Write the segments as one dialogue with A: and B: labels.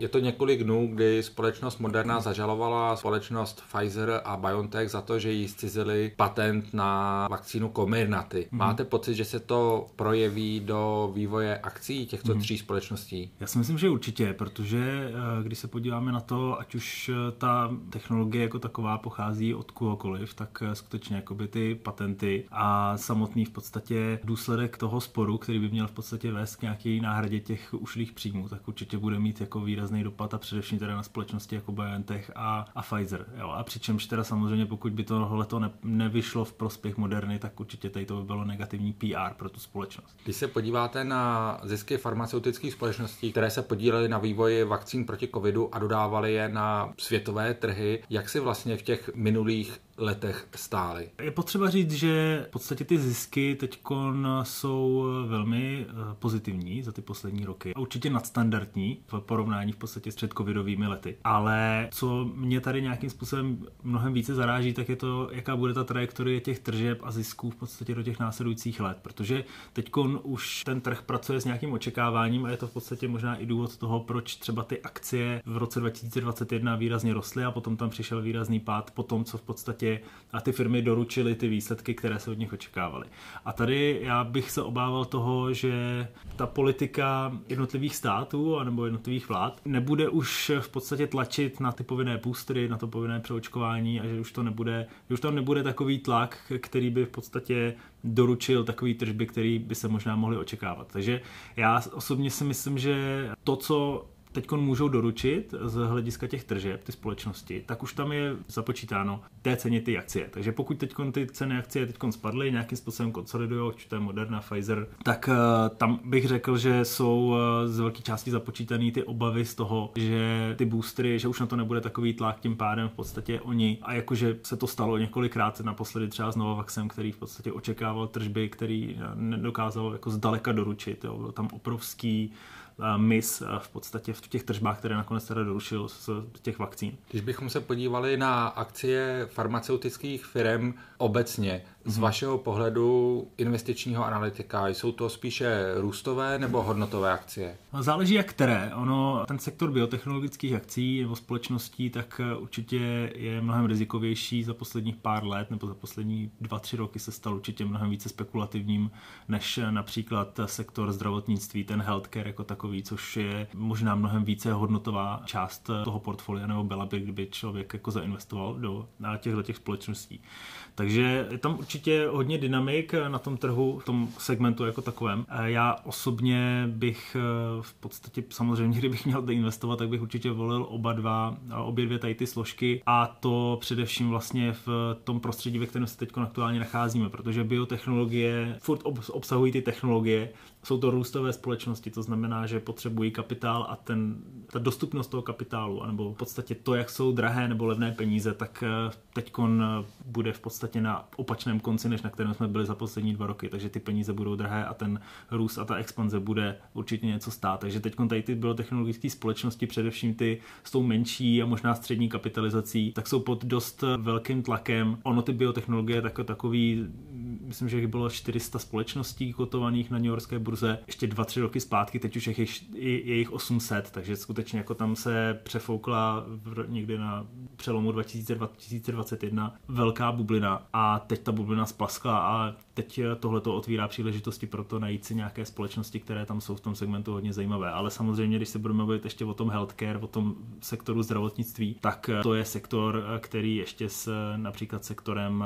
A: Je to několik dnů, kdy společnost Moderna zažalovala společnost Pfizer a BioNTech za to, že jí zcizili patent na vakcínu Comirnaty. Mm-hmm. Máte pocit, že se to projeví do vývoje akcí těchto mm-hmm. tří společností?
B: Já si myslím, že určitě, protože eh, když se podíváme na to, ať už eh, ta technologie jako taková pochází od kohokoliv, tak eh, skutečně jakoby ty patenty a samotný v podstatě důsledek toho sporu, který by měl v podstatě vést k nějaké náhradě těch ušlých příjmů, tak určitě bude mít jako výrazný výrazný dopad a především teda na společnosti jako BioNTech a, a Pfizer. Jo. A přičemž teda samozřejmě pokud by tohle to ne, nevyšlo v prospěch Moderny, tak určitě tady to by bylo negativní PR pro tu společnost.
A: Když se podíváte na zisky farmaceutických společností, které se podílely na vývoji vakcín proti covidu a dodávaly je na světové trhy, jak si vlastně v těch minulých letech stály.
B: Je potřeba říct, že v podstatě ty zisky teď jsou velmi eh, pozitivní za ty poslední roky. A určitě nadstandardní v porovnání v podstatě s předcovidovými lety. Ale co mě tady nějakým způsobem mnohem více zaráží, tak je to, jaká bude ta trajektorie těch tržeb a zisků v podstatě do těch následujících let. Protože teď už ten trh pracuje s nějakým očekáváním a je to v podstatě možná i důvod toho, proč třeba ty akcie v roce 2021 výrazně rostly a potom tam přišel výrazný pád po tom, co v podstatě podstatě a ty firmy doručily ty výsledky, které se od nich očekávaly. A tady já bych se obával toho, že ta politika jednotlivých států nebo jednotlivých vlád nebude už v podstatě tlačit na ty povinné boostery, na to povinné přeočkování a že už to nebude, že už tam nebude takový tlak, který by v podstatě doručil takový tržby, který by se možná mohli očekávat. Takže já osobně si myslím, že to, co teď můžou doručit z hlediska těch tržeb, ty společnosti, tak už tam je započítáno té ceně ty akcie. Takže pokud teď ty ceny akcie teď spadly, nějakým způsobem konsolidují, či to je Moderna, Pfizer, tak uh, tam bych řekl, že jsou uh, z velké části započítané ty obavy z toho, že ty boostery, že už na to nebude takový tlak, tím pádem v podstatě oni, a jakože se to stalo několikrát naposledy třeba s Novavaxem, který v podstatě očekával tržby, který nedokázal jako zdaleka doručit. Jo. Byl tam obrovský mis v podstatě v těch tržbách, které nakonec teda dorušil z těch vakcín.
A: Když bychom se podívali na akcie farmaceutických firm obecně, z vašeho pohledu investičního analytika, jsou to spíše růstové nebo hodnotové akcie?
B: No, záleží jak které. Ono, ten sektor biotechnologických akcí nebo společností, tak eh, určitě je mnohem rizikovější za posledních pár let nebo za poslední dva, tři roky se stal určitě mnohem více spekulativním než eh, například sektor zdravotnictví, ten healthcare jako takový, což je možná mnohem více hodnotová část eh, toho portfolia, nebo byla by, kdyby člověk jako zainvestoval do těchto těch společností. Takže je tam určitě hodně dynamik na tom trhu, v tom segmentu jako takovém. Já osobně bych eh, v podstatě samozřejmě, kdybych měl investovat, tak bych určitě volil oba dva, obě dvě tady ty složky a to především vlastně v tom prostředí, ve kterém se teď aktuálně nacházíme, protože biotechnologie furt obsahují ty technologie, jsou to růstové společnosti, to znamená, že potřebují kapitál a ten, ta dostupnost toho kapitálu, anebo v podstatě to, jak jsou drahé nebo levné peníze, tak eh, teď bude v podstatě na opačném konci, než na kterém jsme byli za poslední dva roky. Takže ty peníze budou drahé a ten růst a ta expanze bude určitě něco stát. Takže teď tady ty biotechnologické společnosti, především ty s tou menší a možná střední kapitalizací, tak jsou pod dost velkým tlakem. Ono ty biotechnologie jako takový myslím, že bylo 400 společností kotovaných na New Yorkské burze ještě 2-3 roky zpátky, teď už je jich, je jich 800, takže skutečně jako tam se přefoukla někdy na přelomu 2020-2021 velká bublina a teď ta bublina splaskla a teď tohle to otvírá příležitosti pro to najít si nějaké společnosti, které tam jsou v tom segmentu hodně zajímavé. Ale samozřejmě, když se budeme mluvit ještě o tom healthcare, o tom sektoru zdravotnictví, tak to je sektor, který ještě s například sektorem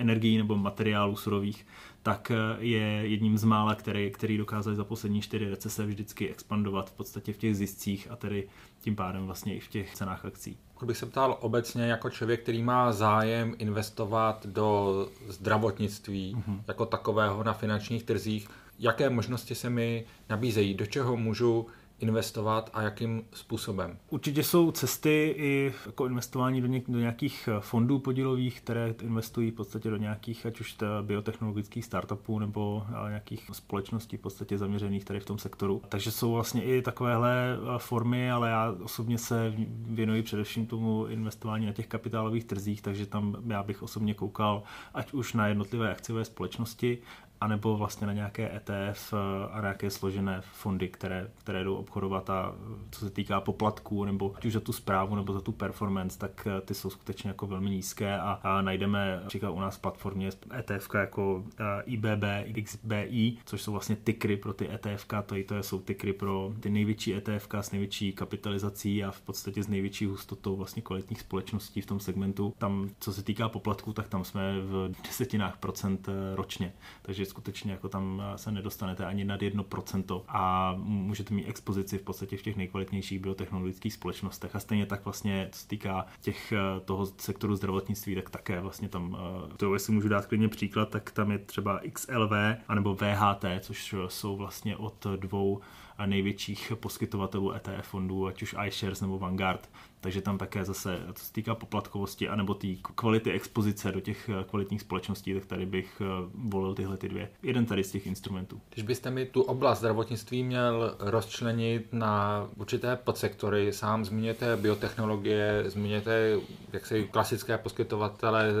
B: energií nebo materiálů surových, tak je jedním z mála, který, který dokázali za poslední čtyři recese vždycky expandovat v podstatě v těch ziscích a tedy tím pádem vlastně i v těch cenách akcí.
A: Pokud bych se ptal obecně jako člověk, který má zájem investovat do zdravotnictví mm-hmm. jako takového na finančních trzích, jaké možnosti se mi nabízejí, do čeho můžu investovat a jakým způsobem?
B: Určitě jsou cesty i jako investování do, něk, do nějakých eh, fondů podílových, které investují v podstatě do nějakých, ať už biotechnologických startupů nebo eh, nějakých společností v podstatě zaměřených tady v tom sektoru. Takže jsou vlastně i takovéhle eh, formy, ale já osobně se věnuji především tomu investování na těch kapitálových trzích, takže tam já bych osobně koukal ať už na jednotlivé akciové společnosti, anebo vlastně na nějaké ETF a nějaké složené fondy, které, které jdou obchodovat a co se týká poplatků, nebo ať už za tu zprávu, nebo za tu performance, tak ty jsou skutečně jako velmi nízké a, a najdeme například u nás platformě ETF jako IBB, XBI, což jsou vlastně tykry pro ty ETF, to, to jsou tykry pro ty největší ETF s největší kapitalizací a v podstatě s největší hustotou vlastně kvalitních společností v tom segmentu. Tam, co se týká poplatků, tak tam jsme v desetinách procent eh, ročně, takže skutečně jako tam eh, se nedostanete ani nad jedno procento a můžete mít expozici v podstatě v těch nejkvalitnějších biotechnologických společnostech. A stejně tak vlastně, co se týká těch, eh, toho sektoru zdravotnictví, tak také vlastně tam, to jestli můžu dát klidně příklad, tak tam je třeba XLV anebo VHT, což jsou vlastně od dvou největších poskytovatelů ETF fondů, ať už iShares nebo Vanguard, takže tam také zase, co se týká poplatkovosti, anebo té kvality expozice do těch eh, kvalitních společností, tak tady bych eh, volil tyhle ty dvě. Jeden tady z těch instrumentů.
A: Když byste mi tu oblast zdravotnictví měl rozčlenit na určité podsektory, sám zmíněte biotechnologie, zmíněte jak se klasické poskytovatele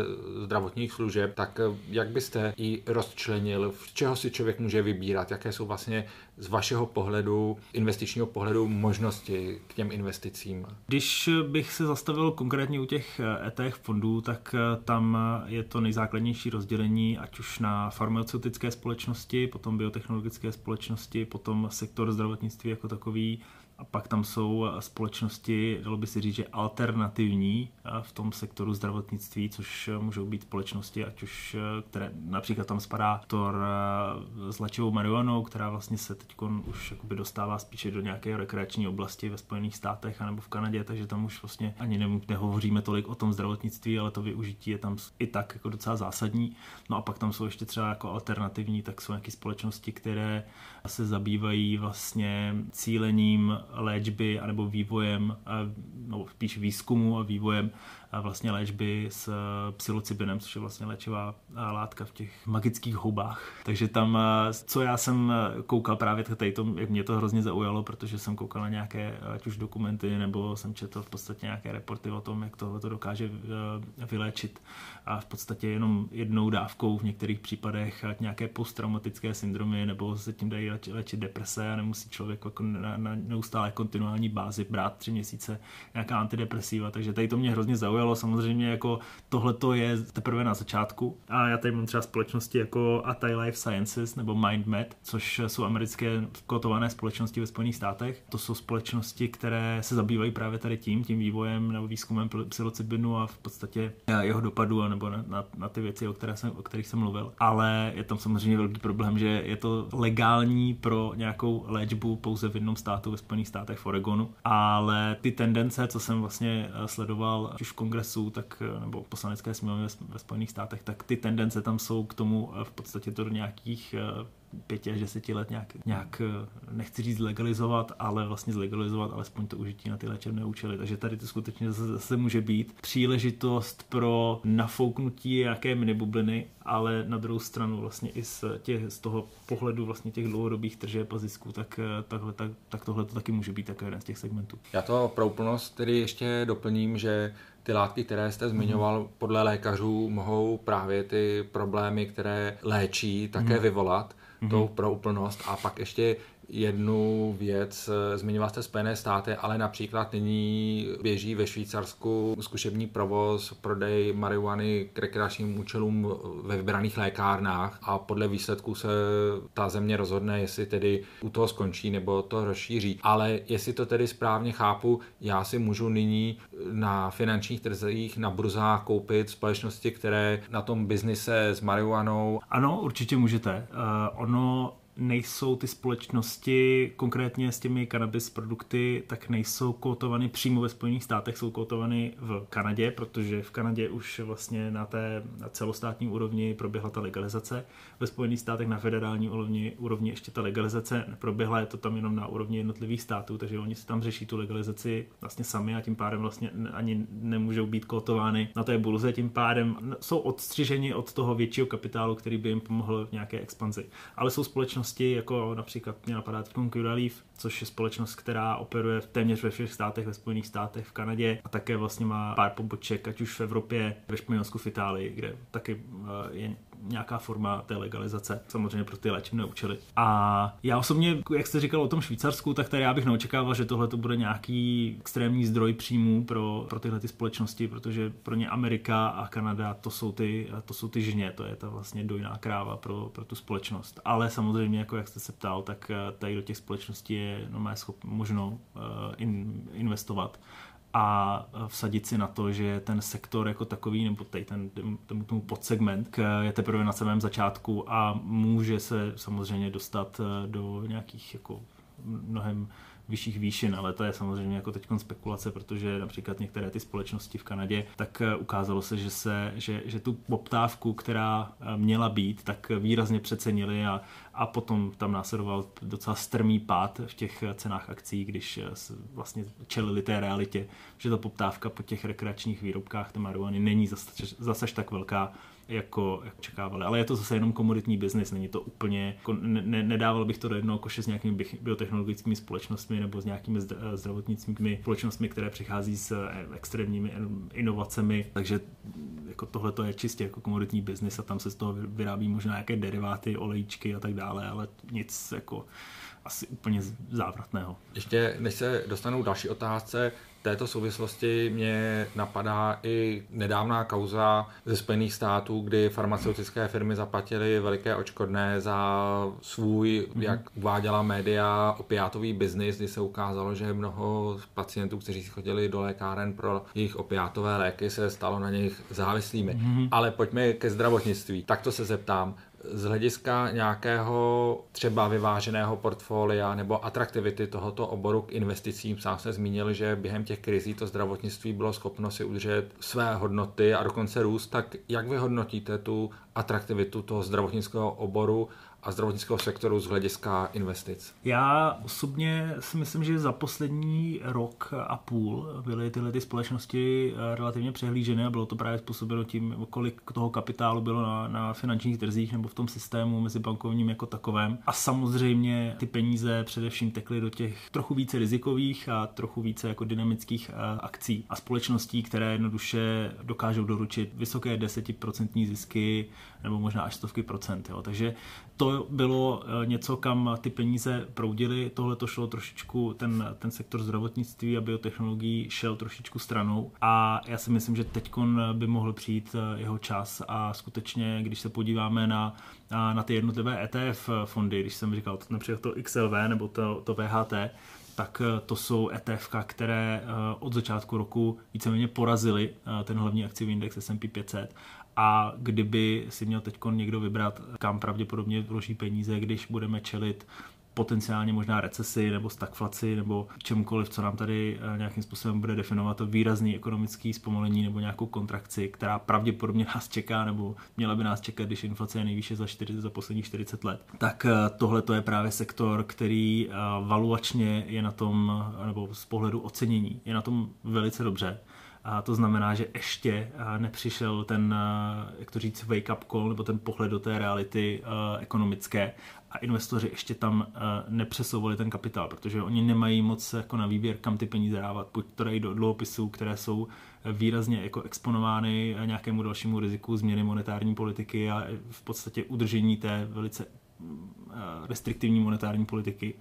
A: zdravotních služeb, tak eh, jak byste ji rozčlenil, v čeho si člověk může vybírat, jaké jsou vlastně z vašeho pohledu, investičního pohledu možnosti k těm investicím?
B: Když bych se zastavil konkrétně u těch ETF eh, fondů, tak eh, tam je to nejzákladnější rozdělení, ať už na farmaceutické společnosti, potom biotechnologické společnosti, potom sektor zdravotnictví jako takový, a pak tam jsou společnosti, dalo by se říct, že alternativní v tom sektoru zdravotnictví, což můžou být společnosti, ať už, které například tam spadá Tor s léčivou marihuanou, která vlastně se teď už jakoby dostává spíše do nějaké rekreační oblasti ve Spojených státech anebo v Kanadě, takže tam už vlastně ani ne, nehovoříme tolik o tom zdravotnictví, ale to využití je tam i tak jako docela zásadní. No a pak tam jsou ještě třeba jako alternativní, tak jsou nějaké společnosti, které se zabývají vlastně cílením léčby anebo vývojem, no spíš výzkumu a vývojem vlastně léčby s psilocybinem, což je vlastně léčivá látka v těch magických houbách. Takže tam, co já jsem koukal právě tady to, jak mě to hrozně zaujalo, protože jsem koukal na nějaké ať už dokumenty, nebo jsem četl v podstatě nějaké reporty o tom, jak tohle to dokáže vyléčit a v podstatě jenom jednou dávkou v některých případech nějaké posttraumatické syndromy, nebo se tím dají léčit deprese a nemusí člověk jako na, na neustále kontinuální bázi brát tři měsíce nějaká antidepresiva, takže tady to mě hrozně zaujalo, samozřejmě jako tohle to je teprve na začátku a já tady mám třeba společnosti jako Atai Life Sciences nebo MindMed, což jsou americké kotované společnosti ve Spojených státech. To jsou společnosti, které se zabývají právě tady tím, tím vývojem nebo výzkumem psilocybinu a v podstatě jeho dopadu nebo na, na, na ty věci, o, které jsem, o kterých jsem mluvil. Ale je tam samozřejmě velký problém, že je to legální pro nějakou léčbu pouze v jednom státu ve Spojených státech v Oregonu, ale ty tendence, co jsem vlastně eh, sledoval, už v kongresu, tak, eh, nebo v poslanecké sněmovně ve Spojených státech, tak ty tendence tam jsou k tomu eh, v podstatě to do nějakých pěti až deseti let nějak, nějak, nechci říct legalizovat, ale vlastně zlegalizovat alespoň to užití na ty léčebné účely. Takže tady to skutečně zase, zase může být příležitost pro nafouknutí jaké minibubliny, ale na druhou stranu vlastně i z, těch, z toho pohledu vlastně těch dlouhodobých tržeb a zisků, tak, takhle, tak, tak tohle to taky může být také jeden z těch segmentů.
A: Já to pro úplnost tedy ještě doplním, že ty látky, které jste zmiňoval, mm. podle lékařů mohou právě ty problémy, které léčí, také mm. vyvolat mm-hmm. tou pro úplnost. A pak ještě jednu věc. Zmiňoval jste Spojené státy, ale například nyní běží ve Švýcarsku zkušební provoz, prodej marihuany k rekreačním účelům ve vybraných lékárnách a podle výsledků se ta země rozhodne, jestli tedy u toho skončí nebo to rozšíří. Ale jestli to tedy správně chápu, já si můžu nyní na finančních trzích, na burzách koupit společnosti, které na tom biznise s marihuanou.
B: Ano, určitě můžete. Uh, ono nejsou ty společnosti konkrétně s těmi cannabis produkty, tak nejsou kotovaný přímo ve Spojených státech, jsou kotovaný v Kanadě, protože v Kanadě už vlastně na té na celostátní úrovni proběhla ta legalizace. Ve Spojených státech na federální úrovni, úrovni ještě ta legalizace neproběhla, je to tam jenom na úrovni jednotlivých států, takže oni si tam řeší tu legalizaci vlastně sami a tím pádem vlastně ani nemůžou být kotovány na té burze, tím pádem jsou odstřiženi od toho většího kapitálu, který by jim pomohl v nějaké expanzi. Ale jsou společnosti společnosti, jako například mě napadá teď Curaleaf, což je společnost, která operuje téměř ve všech státech, ve Spojených státech, v Kanadě a také vlastně má pár poboček, ať už v Evropě, ve Španělsku, v Itálii, kde taky eh, je nějaká forma té legalizace, samozřejmě pro ty léčebné účely. A já osobně, jak jste říkal o tom Švýcarsku, tak tady já bych neočekával, že tohle to bude nějaký extrémní zdroj příjmů pro, pro tyhle ty společnosti, protože pro ně Amerika a Kanada to jsou ty, to jsou ty žně, to je ta vlastně dojná kráva pro, pro tu společnost. Ale samozřejmě, jako jak jste se ptal, tak eh, tady do těch společností je no, schop, možno uh, in, investovat a vsadit si na to, že ten sektor jako takový, nebo tady ten, ten, ten podsegment je teprve na samém začátku a může se samozřejmě dostat eh, do nějakých jako mnohem vyšších výšin, ale to je samozřejmě jako teď spekulace, protože například některé ty společnosti v Kanadě, tak eh, ukázalo se, že, se, že, že tu poptávku, která eh, měla být, tak výrazně přecenili a, a potom tam následoval docela strmý pád v těch cenách akcí, když vlastně čelili té realitě, že ta poptávka po těch rekreačních výrobkách té marihuany není zase, zase tak velká, jako, jak čekávali. Ale je to zase jenom komoditní biznis, není to úplně, jako ne, nedával bych to do jednoho koše s nějakými biotechnologickými společnostmi nebo s nějakými zdravotnickými společnostmi, které přichází s eh, extrémními inovacemi, takže jako tohle to je čistě jako komoditní biznis a tam se z toho vyrábí možná nějaké deriváty, olejčky a tak dále, ale nic jako asi úplně závratného.
A: Ještě než se dostanou další otázce, této souvislosti mě napadá i nedávná kauza ze Spojených států, kdy farmaceutické firmy zaplatily veliké očkodné za svůj, mm-hmm. jak uváděla média, opiátový biznis, kdy se ukázalo, že mnoho pacientů, kteří si chodili do lékáren pro jejich opiátové léky, se stalo na nich závislými. Mm-hmm. Ale pojďme ke zdravotnictví. Tak to se zeptám z hlediska nějakého třeba vyváženého portfolia nebo atraktivity tohoto oboru k investicím, sám se zmínil, že během těch krizí to zdravotnictví bylo schopno si udržet své hodnoty a dokonce růst, tak jak vy hodnotíte tu atraktivitu toho zdravotnického oboru a zdravotnického sektoru z hlediska investic?
B: Já osobně si myslím, že za poslední rok a půl byly tyhle ty společnosti eh, relativně přehlíženy a bylo to právě způsobeno tím, kolik toho kapitálu bylo na, na finančních trzích nebo v tom systému mezi bankovním jako takovém. A samozřejmě ty peníze především tekly do těch trochu více rizikových a trochu více jako dynamických eh, akcí a společností, které jednoduše dokážou doručit vysoké desetiprocentní zisky nebo možná až stovky procent. Jo. Takže to bylo eh, něco, kam ty peníze proudily. Tohle to šlo trošičku, ten, ten sektor zdravotnictví a biotechnologií šel trošičku stranou a já si myslím, že teď by mohl přijít eh, jeho čas a skutečně, když se podíváme na, na ty jednotlivé ETF fondy, když jsem říkal například to XLV nebo to, to VHT, tak eh, to jsou ETF, které od začátku roku víceméně porazily ten hlavní akciový index S&P 500 a kdyby si měl teď někdo vybrat, kam pravděpodobně vloží peníze, když budeme čelit potenciálně možná recesi nebo stagflaci nebo čemukoliv, co nám tady eh, nějakým způsobem bude definovat to výrazný ekonomický zpomalení nebo nějakou kontrakci, která pravděpodobně nás čeká nebo měla by nás čekat, když inflace je nejvýše za, 40, za posledních 40 let. Tak eh, tohle to je právě sektor, který eh, valuačně je na tom, nebo z pohledu ocenění, je na tom velice dobře a to znamená, že ještě nepřišel ten, jak to říct, wake up call, nebo ten pohled do té reality ekonomické a investoři ještě tam nepřesouvali ten kapitál, protože oni nemají moc jako na výběr, kam ty peníze dávat. Buď to dají do dluhopisů, které jsou výrazně jako exponovány nějakému dalšímu riziku změny monetární politiky a v podstatě udržení té velice restriktivní monetární politiky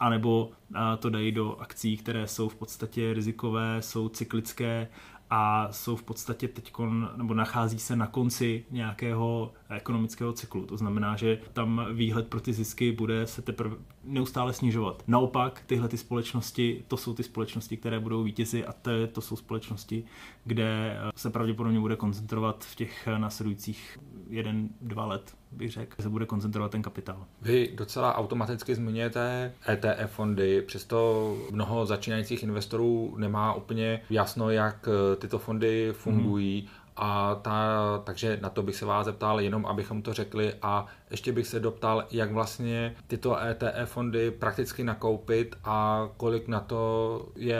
B: anebo to dají do akcí, které jsou v podstatě rizikové, jsou cyklické a jsou v podstatě teď, nebo nachází se na konci nějakého ekonomického cyklu. To znamená, že tam výhled pro ty zisky bude se teprve neustále snižovat. Naopak, tyhle ty společnosti, to jsou ty společnosti, které budou vítězi a to, to jsou společnosti, kde se pravděpodobně bude koncentrovat v těch následujících jeden, dva let, bych řekl, se bude koncentrovat ten kapitál.
A: Vy docela automaticky zmiňujete ETF fondy, přesto mnoho začínajících investorů nemá úplně jasno, jak tyto fondy fungují. Mm. A ta, takže na to bych se vás zeptal, jenom abychom to řekli a ještě bych se doptal, jak vlastně tyto ETF fondy prakticky nakoupit a kolik na to je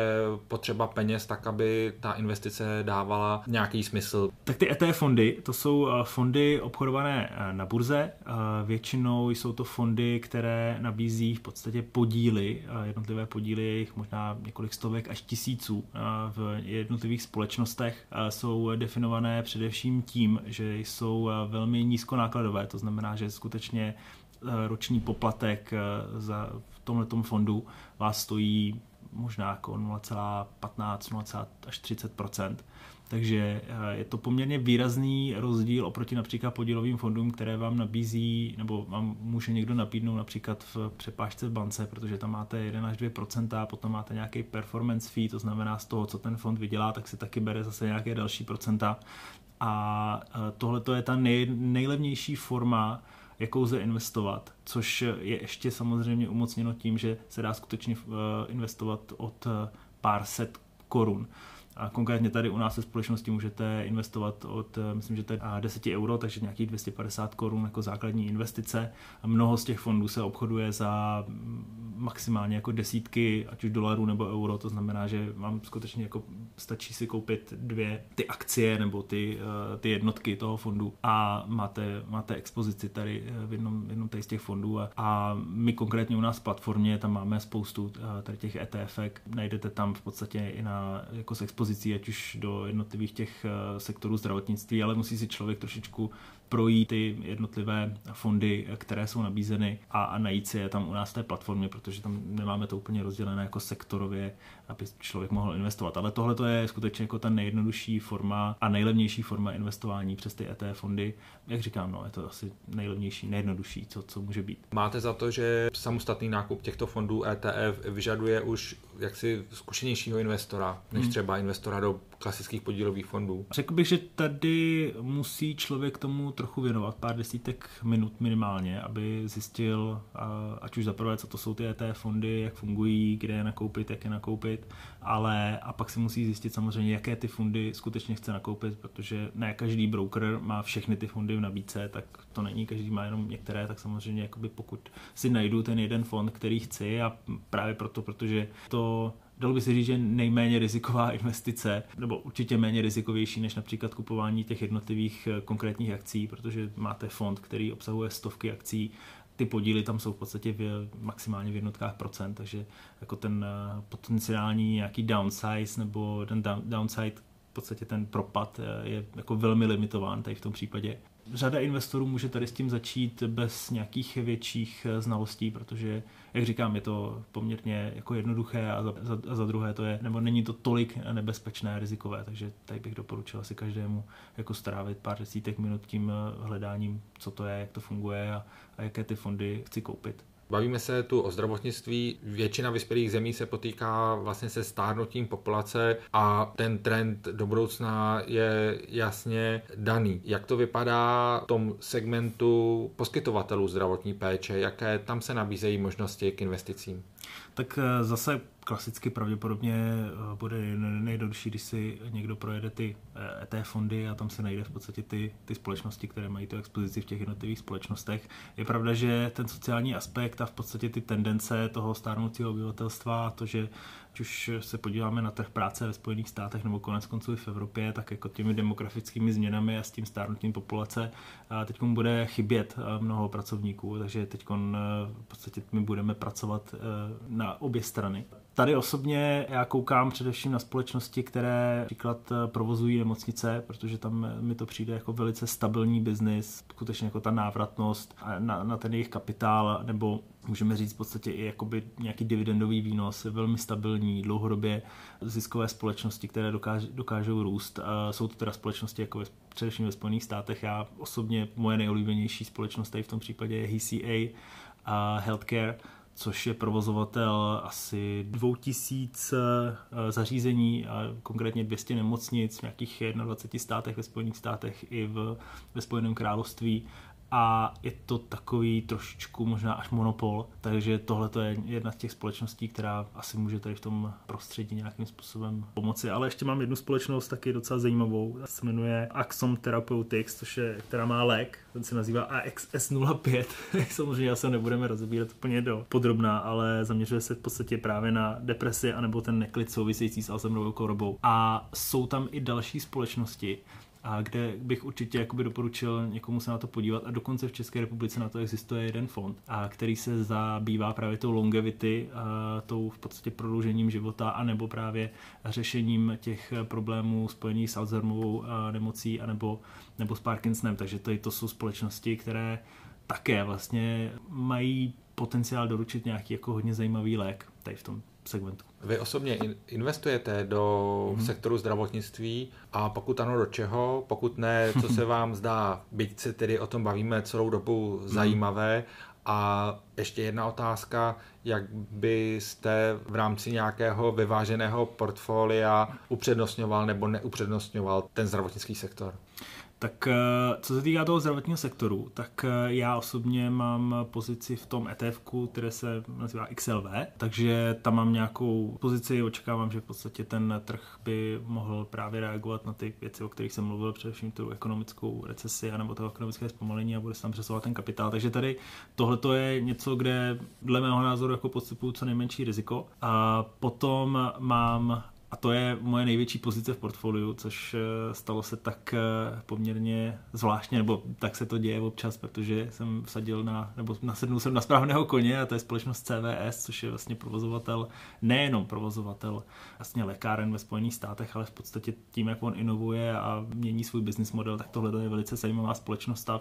A: potřeba peněz, tak aby ta investice dávala nějaký smysl.
B: Tak ty ETF fondy, to jsou eh, fondy obchodované eh, na burze. Eh, většinou jsou to fondy, které nabízí v podstatě podíly, jednotlivé podíly, jejich možná několik stovek až tisíců v jednotlivých společnostech. Jsou definované především tím, že jsou velmi nízkonákladové, to znamená, že skutečně roční poplatek za v tomto fondu vás stojí možná jako 0,15, 0, až 30% takže eh, je to poměrně výrazný rozdíl oproti například podílovým fondům, které vám nabízí, nebo vám může někdo nabídnout například v přepážce v bance, protože tam máte 1 až 2% potom máte nějaký performance fee, to znamená z toho, co ten fond vydělá, tak si taky bere zase nějaké další procenta. A eh, tohle je ta nej, nejlevnější forma, jakou lze investovat, což je ještě samozřejmě umocněno tím, že se dá skutečně eh, investovat od pár set korun. A konkrétně tady u nás ve společnosti můžete investovat od, eh, myslím, že to je 10 euro, takže nějakých 250 korun jako základní investice. A mnoho z těch fondů se obchoduje za maximálně jako desítky, ať už dolarů nebo euro, to znamená, že vám skutečně jako stačí si koupit dvě ty akcie nebo ty, eh, ty jednotky toho fondu a máte, máte expozici tady eh, v jednom, jednom z těch fondů a, a my konkrétně u nás v platformě tam máme spoustu tady těch ETF, najdete tam v podstatě i na, jako s expozicí ať už do jednotlivých těch eh, sektorů zdravotnictví, ale musí si člověk trošičku projít ty jednotlivé fondy, které jsou nabízeny a, a najít si je tam u nás té platformě, protože tam nemáme to úplně rozdělené jako sektorově, aby člověk mohl investovat. Ale tohle to je skutečně jako ta nejjednodušší forma a nejlevnější forma investování přes ty ETF fondy. Jak říkám, no, je to asi nejlevnější, nejjednodušší, co, co může být.
A: Máte za to, že samostatný nákup těchto fondů ETF vyžaduje už jaksi zkušenějšího investora, než hmm. třeba investora do klasických podílových fondů?
B: Řekl bych, že tady musí člověk tomu trochu věnovat pár desítek minut minimálně, aby zjistil, ať už zaprvé, co to jsou ty ETF fondy, jak fungují, kde je nakoupit, jak je nakoupit, ale a pak si musí zjistit samozřejmě, jaké ty fondy skutečně chce nakoupit, protože ne každý broker má všechny ty fondy v nabídce, tak to není, každý má jenom některé, tak samozřejmě jakoby pokud si najdu ten jeden fond, který chci a právě proto, protože to dalo by se říct, že nejméně riziková investice, nebo určitě méně rizikovější než například kupování těch jednotlivých eh, konkrétních akcí, protože máte fond, který obsahuje stovky akcí, ty podíly tam jsou v podstatě v, maxálně v jednotkách procent, takže jako ten eh, potenciální nějaký downsize nebo ten downside v podstatě ten propad eh, je jako velmi limitován tady v tom případě řada investorů může tady s tím začít bez nějakých větších eh, znalostí, protože, jak říkám, je to poměrně jako jednoduché a za, za, a za druhé to je, nebo není to tolik nebezpečné, rizikové, takže tady bych doporučil asi každému jako strávit pár desítek minut tím eh, hledáním, co to je, jak to funguje a, a jaké ty fondy chci koupit.
A: Bavíme se tu o zdravotnictví. Většina vyspělých zemí se potýká vlastně se stárnutím populace a ten trend do budoucna je jasně daný. Jak to vypadá v tom segmentu poskytovatelů zdravotní péče? Jaké tam se nabízejí možnosti k investicím?
B: Tak eh, zase klasicky pravděpodobně eh, bude nejjednodušší, když si někdo projede ty ET eh, e fondy a tam se najde v podstatě ty, ty společnosti, které mají tu expozici v těch jednotlivých společnostech. Je pravda, že ten sociální aspekt a v podstatě ty tendence toho stárnoucího obyvatelstva to, že už se podíváme na trh práce ve Spojených státech nebo konec konců i v Evropě, tak jako těmi demografickými změnami a s tím stárnutím populace teď bude chybět mnoho pracovníků, takže teď v podstatě my budeme pracovat na obě strany. Tady osobně já koukám především na společnosti, které příklad eh, provozují nemocnice, protože tam eh, mi to přijde jako velice stabilní biznis, skutečně jako ta návratnost na, na ten jejich kapitál, nebo můžeme říct v podstatě i jakoby nějaký dividendový výnos, je velmi stabilní, dlouhodobě ziskové společnosti, které dokáž, dokážou růst. Jsou to teda společnosti jako ve, především ve Spojených státech. Já osobně, moje nejoblíbenější společnost tady v tom případě je HCA a Healthcare, což je provozovatel asi 2000 eh, zařízení, a konkrétně 200 nemocnic v nějakých 21 státech ve Spojených státech i v, ve Spojeném království a je to takový trošičku možná až monopol, takže tohle je jedna z těch společností, která asi může tady v tom prostředí nějakým způsobem pomoci. Ale ještě mám jednu společnost taky docela zajímavou, se jmenuje Axom Therapeutics, což je, která má lék, ten se nazývá AXS05. Samozřejmě se nebudeme rozebírat úplně do podrobná, ale zaměřuje se v podstatě právě na depresi anebo ten neklid související s Alzheimerovou chorobou. A jsou tam i další společnosti, a kde bych určitě jakoby doporučil někomu se na to podívat. A dokonce v České republice na to existuje jeden fond, a který se zabývá právě tou longevity, a tou v podstatě prodloužením života a nebo právě řešením těch problémů spojených s Alzheimerovou nemocí a nebo, nebo s Parkinsonem, takže tady to jsou společnosti, které také vlastně mají potenciál doručit nějaký jako hodně zajímavý lék tady v tom segmentu.
A: Vy osobně investujete do mm-hmm. sektoru zdravotnictví a pokud ano, do čeho? Pokud ne, co se vám zdá, byť se tedy o tom bavíme celou dobu, mm-hmm. zajímavé. A ještě jedna otázka, jak byste v rámci nějakého vyváženého portfolia upřednostňoval nebo neupřednostňoval ten zdravotnický sektor?
B: Tak eh, co se týká toho zdravotního sektoru, tak eh, já osobně mám pozici v tom ETF, které se nazývá XLV, takže tam mám nějakou pozici, očekávám, že v podstatě ten trh by mohl právě reagovat na ty věci, o kterých jsem mluvil, především tu ekonomickou recesi nebo to ekonomické zpomalení a bude se tam přesouvat ten kapitál. Takže tady tohle je něco, kde dle mého názoru jako podstupuju co nejmenší riziko. A potom mám a to je moje největší pozice v portfoliu, což eh, stalo se tak eh, poměrně zvláštně, nebo tak se to děje občas, protože jsem vsadil na, nebo nasednul jsem na správného koně a to je společnost CVS, což je vlastně provozovatel, nejenom provozovatel vlastně lékáren ve Spojených státech, ale v podstatě tím, jak on inovuje a mění svůj business model, tak tohle je velice zajímavá společnost a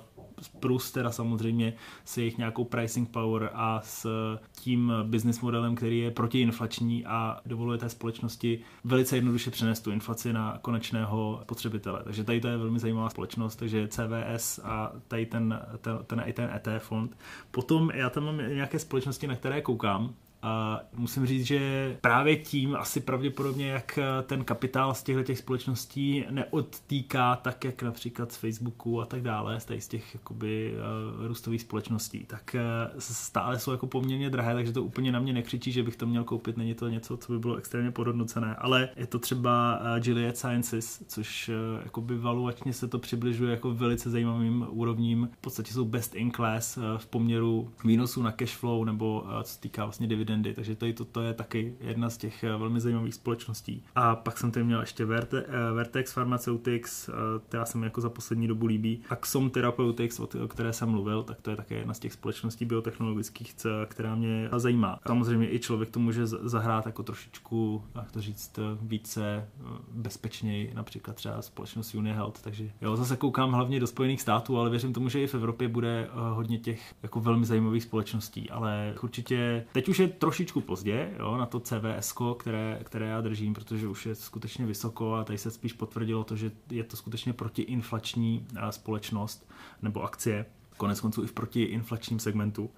B: plus teda samozřejmě s jejich nějakou pricing power a s tím business modelem, který je protiinflační a dovoluje té společnosti velice jednoduše přenést tu inflaci na konečného potřebitele. Takže tady to je velmi zajímavá společnost, takže CVS a tady ten, ten, ten, ten ETF fond. Potom já tam mám nějaké společnosti, na které koukám, a musím říct, že právě tím asi pravděpodobně, jak ten kapitál z těchto těch společností neodtýká tak, jak například z Facebooku a tak dále, z, z těch jakoby uh, růstových společností, tak uh, stále jsou jako poměrně drahé, takže to úplně na mě nekřičí, že bych to měl koupit, není to něco, co by bylo extrémně podhodnocené, ale je to třeba Gilead Sciences, což jakoby valuačně se to přibližuje jako velice zajímavým úrovním, v podstatě jsou best in class v poměru výnosů na cash flow nebo co se týká vlastně dividend dividendy, takže tady to, to je taky jedna z těch eh, velmi zajímavých společností. A pak jsem tady měl ještě Verte, uh, Vertex Pharmaceutics, uh, která se mi jako za poslední dobu líbí. Axom Therapeutics, o, o které jsem mluvil, tak to je také jedna z těch společností biotechnologických, která mě zajímá. Samozřejmě i člověk to může zahrát jako trošičku, jak to říct, více bezpečněji, například třeba společnost Unihealth, takže jo, zase koukám hlavně do Spojených států, ale věřím tomu, že i v Evropě bude hodně těch jako velmi zajímavých společností, ale určitě teď už je trošičku pozdě jo, na to CVS, které, které já držím, protože už je skutečně vysoko a tady se spíš potvrdilo to, že je to skutečně protiinflační eh, společnost nebo akcie, konec konců i v protiinflačním segmentu.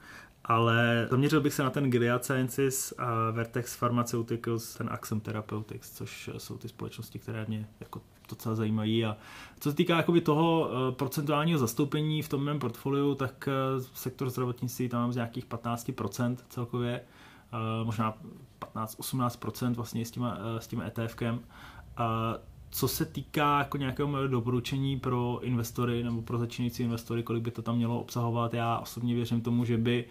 B: Ale zaměřil bych se na ten Gilead Sciences a Vertex Pharmaceuticals, ten Axum Therapeutics, což jsou ty společnosti, které mě jako docela zajímají. A co se týká jakoby toho eh, procentuálního zastoupení v tom mém portfoliu, tak eh, sektor zdravotnictví tam mám z nějakých 15% celkově možná 15-18% vlastně s tím, eh, s tím ETFkem. A co se týká jako nějakého doporučení pro investory nebo pro začínající investory, kolik by to tam mělo obsahovat, já osobně věřím tomu, že by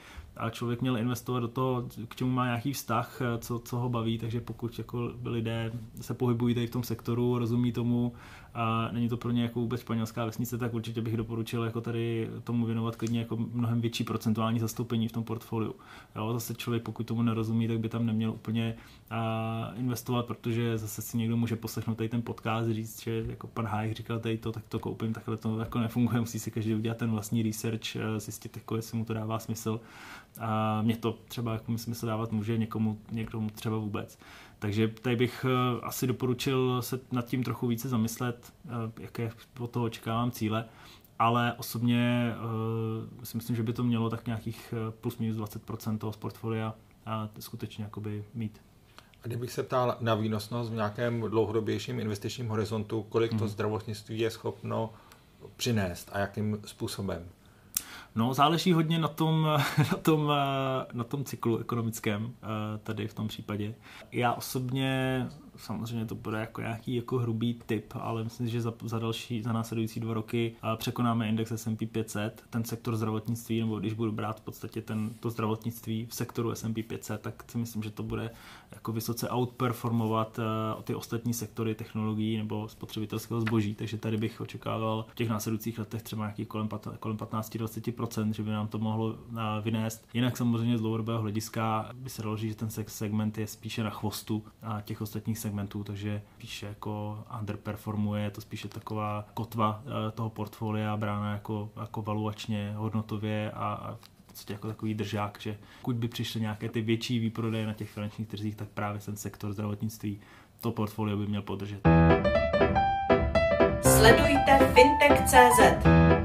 B: člověk měl investovat do toho, k čemu má nějaký vztah, eh, co, co ho baví, takže pokud jako lidé se pohybují tady v tom sektoru, rozumí tomu, a není to pro ně jako vůbec španělská vesnice, tak určitě bych doporučil jako tady tomu věnovat klidně jako mnohem větší procentuální zastoupení v tom portfoliu. Jo, zase člověk, pokud tomu nerozumí, tak by tam neměl úplně a, investovat, protože zase si někdo může poslechnout tady ten podcast, říct, že jako pan Hájek říkal tady to, tak to koupím, takhle to jako nefunguje, musí si každý udělat ten vlastní research, zjistit, jako, jestli mu to dává smysl. A mě to třeba jako smysl dávat může, někomu, někomu třeba vůbec. Takže tady bych eh, asi doporučil se nad tím trochu více zamyslet, eh, jaké od toho očekávám cíle, ale osobně uh, si myslím, že by to mělo tak nějakých plus minus 20% toho z portfolia a skutečně jakoby mít.
A: A kdybych se ptal na výnosnost v nějakém dlouhodobějším investičním horizontu, kolik to hmm. zdravotnictví je schopno přinést a jakým způsobem?
B: No, záleží hodně na tom, na tom, na tom cyklu ekonomickém, eh, tady v tom případě. Já osobně samozřejmě to bude jako nějaký jako hrubý typ, ale myslím, že za, za další, za následující dva roky překonáme index S&P 500, ten sektor zdravotnictví, nebo když budu brát v podstatě ten, to zdravotnictví v sektoru S&P 500, tak si myslím, že to bude jako vysoce outperformovat uh, ty ostatní sektory technologií nebo spotřebitelského zboží, takže tady bych očekával v těch následujících letech třeba nějaký kolem, kolem 15-20%, že by nám to mohlo uh, vynést. Jinak samozřejmě z dlouhodobého hlediska by se dalo říct, že ten segment je spíše na chvostu a těch ostatních segmentů, takže spíše jako underperformuje, je to spíše taková kotva uh, toho portfolia brána jako, jako valuačně, hodnotově a, a jako takový držák, že pokud by přišly nějaké ty větší výprodeje na těch finančních trzích, tak právě ten sektor zdravotnictví to portfolio by měl podržet.
C: Sledujte fintech.cz